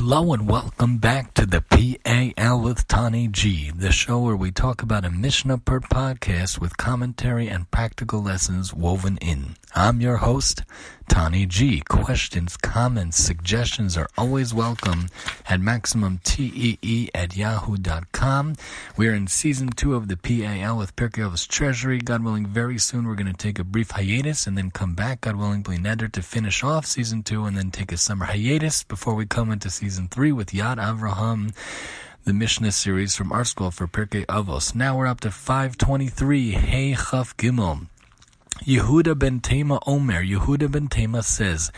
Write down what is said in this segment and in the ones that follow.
Hello and welcome back to the PAL with Tani G, the show where we talk about a Mishnah per podcast with commentary and practical lessons woven in. I'm your host, Tani G. Questions, comments, suggestions are always welcome at MaximumTEE at yahoo.com. We're in season two of the PAL with Pirkei Avos Treasury. God willing, very soon we're going to take a brief hiatus and then come back, God willing, Neder, to finish off season two and then take a summer hiatus before we come into season three with Yad Avraham the Mishnah series from ArtScroll for Pirkei Avos. Now we're up to 523, Hey Chaf Gimel. Yehuda ben Tema Omer, Yehuda ben Tema says,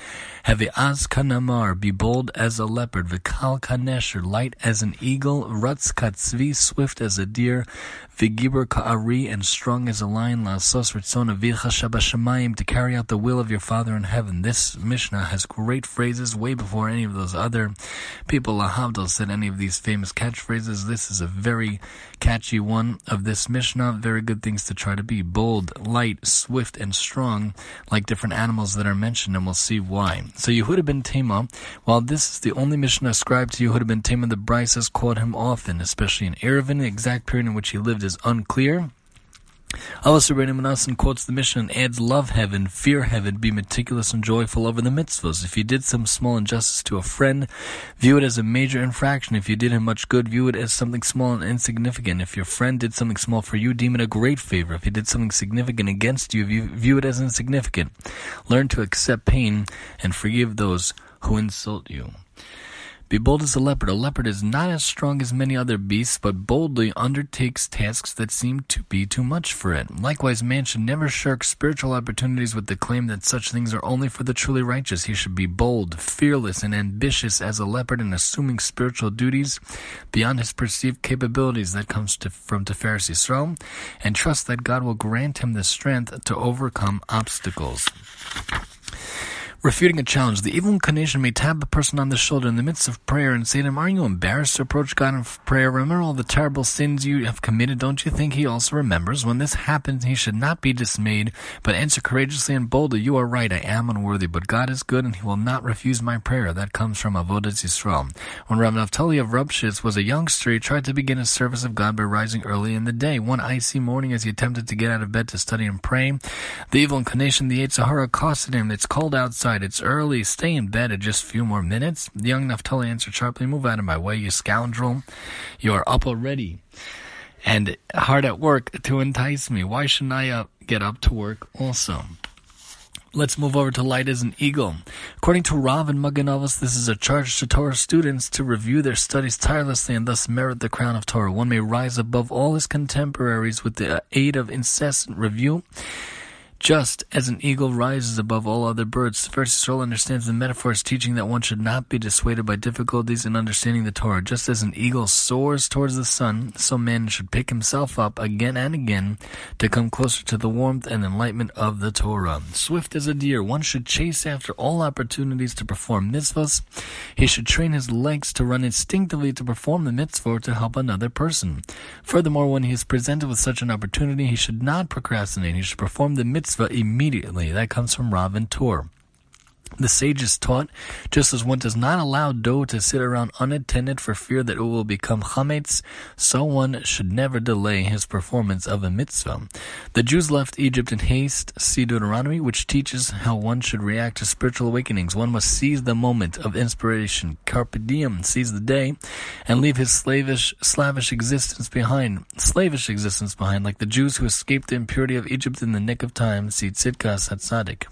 Have az kanamar, be bold as a leopard, vikal kanesher, light as an eagle, rutz katzvi, swift as a deer, vigibur ka'ari, and strong as a lion, la sos ritzona vicha shabashamayim, to carry out the will of your Father in heaven. This Mishnah has great phrases way before any of those other people, lahavdal, said any of these famous catchphrases. This is a very catchy one of this Mishnah. Very good things to try to be. Bold, light, swift, swift and strong like different animals that are mentioned, and we'll see why. So Yehuda ben Tema, while this is the only Mishnah ascribed to Yehuda ben Tema, the Braisa has him often, especially in Eruvin. The exact period in which he lived is unclear. Also, Rabbeinu Menassan quotes the Mishnah and adds, Love heaven, fear heaven, be meticulous and joyful over the mitzvahs. If you did some small injustice to a friend, view it as a major infraction. If you did him much good, view it as something small and insignificant. If your friend did something small for you, deem it a great favor. If he did something significant against you, view, view it as insignificant. Learn to accept pain and forgive those who insult you. Be bold as a leopard. A leopard is not as strong as many other beasts, but boldly undertakes tasks that seem to be too much for it. Likewise, man should never shirk spiritual opportunities with the claim that such things are only for the truly righteous. He should be bold, fearless, and ambitious as a leopard in assuming spiritual duties beyond his perceived capabilities that comes to, from Tiferes Yisrael, and trust that God will grant him the strength to overcome obstacles. Refuting a challenge, the evil inclination may tap a person on the shoulder in the midst of prayer and say to him, Are you embarrassed to approach God in prayer? Remember all the terrible sins you have committed. Don't you think He also remembers? When this happens, He should not be dismayed, but answer courageously and boldly, You are right, I am unworthy, but God is good and He will not refuse my prayer. That comes from Avodas Yisrael. When Rav Naftali of Ropshitz was a youngster, he tried to begin his service of God by rising early in the day. One icy morning, as he attempted to get out of bed to study and pray, the evil inclination, the Yetzer Hara, accosted him. It's cold outside outside. It's early. Stay in bed at just a few more minutes. The young Naphtali answered sharply, Move out of my way, you scoundrel. You are up already and hard at work to entice me. Why shouldn't I up, get up to work also? Let's move over to Light as an Eagle. According to Rav and Magen Avos, this is a charge to Torah students to review their studies tirelessly and thus merit the crown of Torah. One may rise above all his contemporaries with the aid of incessant review just as an eagle rises above all other birds, the first soul understands the metaphor as teaching that one should not be dissuaded by difficulties in understanding the Torah. Just as an eagle soars towards the sun, so man should pick himself up again and again to come closer to the warmth and enlightenment of the Torah. Swift as a deer, one should chase after all opportunities to perform mitzvahs. He should train his legs to run instinctively to perform the mitzvah to help another person. Furthermore, when he is presented with such an opportunity, he should not procrastinate. He should perform the mitzvah mitzvah immediately. That comes from Rav and Tur. The sages taught, just as one does not allow dough to sit around unattended for fear that it will become chametz, so one should never delay his performance of a mitzvah. The Jews left Egypt in haste. See Deuteronomy, which teaches how one should react to spiritual awakenings. One must seize the moment of inspiration, carpe diem, seize the day, and leave his slavish, slavish existence behind, slavish existence behind, like the Jews who escaped the impurity of Egypt in the nick of time. See Tzidkas Hatzadik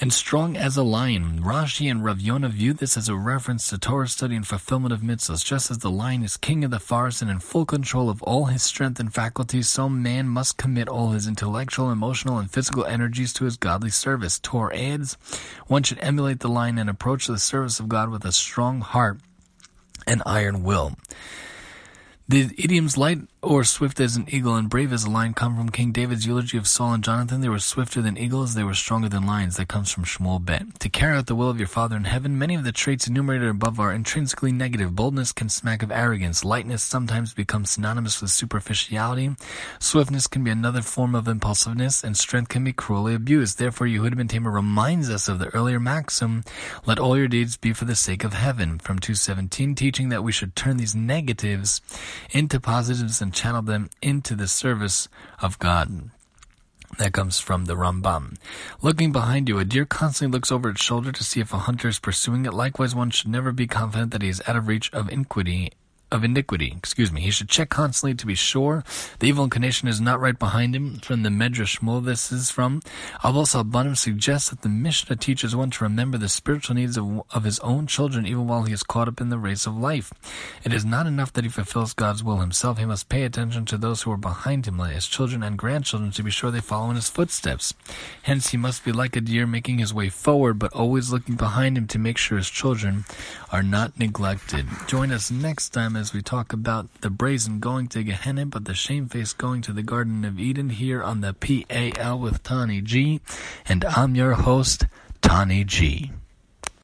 and strong as a lion. Rashi and Rav Yonah view this as a reference to Torah study and fulfillment of mitzvahs. Just as the lion is king of the forest and in full control of all his strength and faculties, so man must commit all his intellectual, emotional, and physical energies to his godly service. Torah adds, one should emulate the lion and approach the service of God with a strong heart and iron will. The idioms light or swift as an eagle and brave as a lion come from King David's eulogy of Saul and Jonathan. They were swifter than eagles, they were stronger than lions. That comes from Shmuel Bet. To carry out the will of your Father in heaven, many of the traits enumerated above are intrinsically negative. Boldness can smack of arrogance. Lightness sometimes becomes synonymous with superficiality. Swiftness can be another form of impulsiveness, and strength can be cruelly abused. Therefore, Yehuda ben Tema reminds us of the earlier maxim, let all your deeds be for the sake of heaven, from 217, teaching that we should turn these negatives into positives and channel them into the service of God. That comes from the Rambam. Looking behind you, a deer constantly looks over its shoulder to see if a hunter is pursuing it. Likewise, one should never be confident that he is out of reach of iniquity of iniquity. Excuse me. He should check constantly to be sure the evil inclination is not right behind him. From the Medrash Shmuel, this is from Avos al Banim suggests that the Mishnah teaches one to remember the spiritual needs of, of his own children even while he is caught up in the race of life. It is not enough that he fulfills God's will himself. He must pay attention to those who are behind him, like his children and grandchildren, to be sure they follow in his footsteps. Hence, he must be like a deer making his way forward, but always looking behind him to make sure his children are not neglected. Join us next time as we talk about the brazen going to Gehenna, but the shamefaced going to the Garden of Eden here on the PAL with Tani G. And I'm your host, Tani G.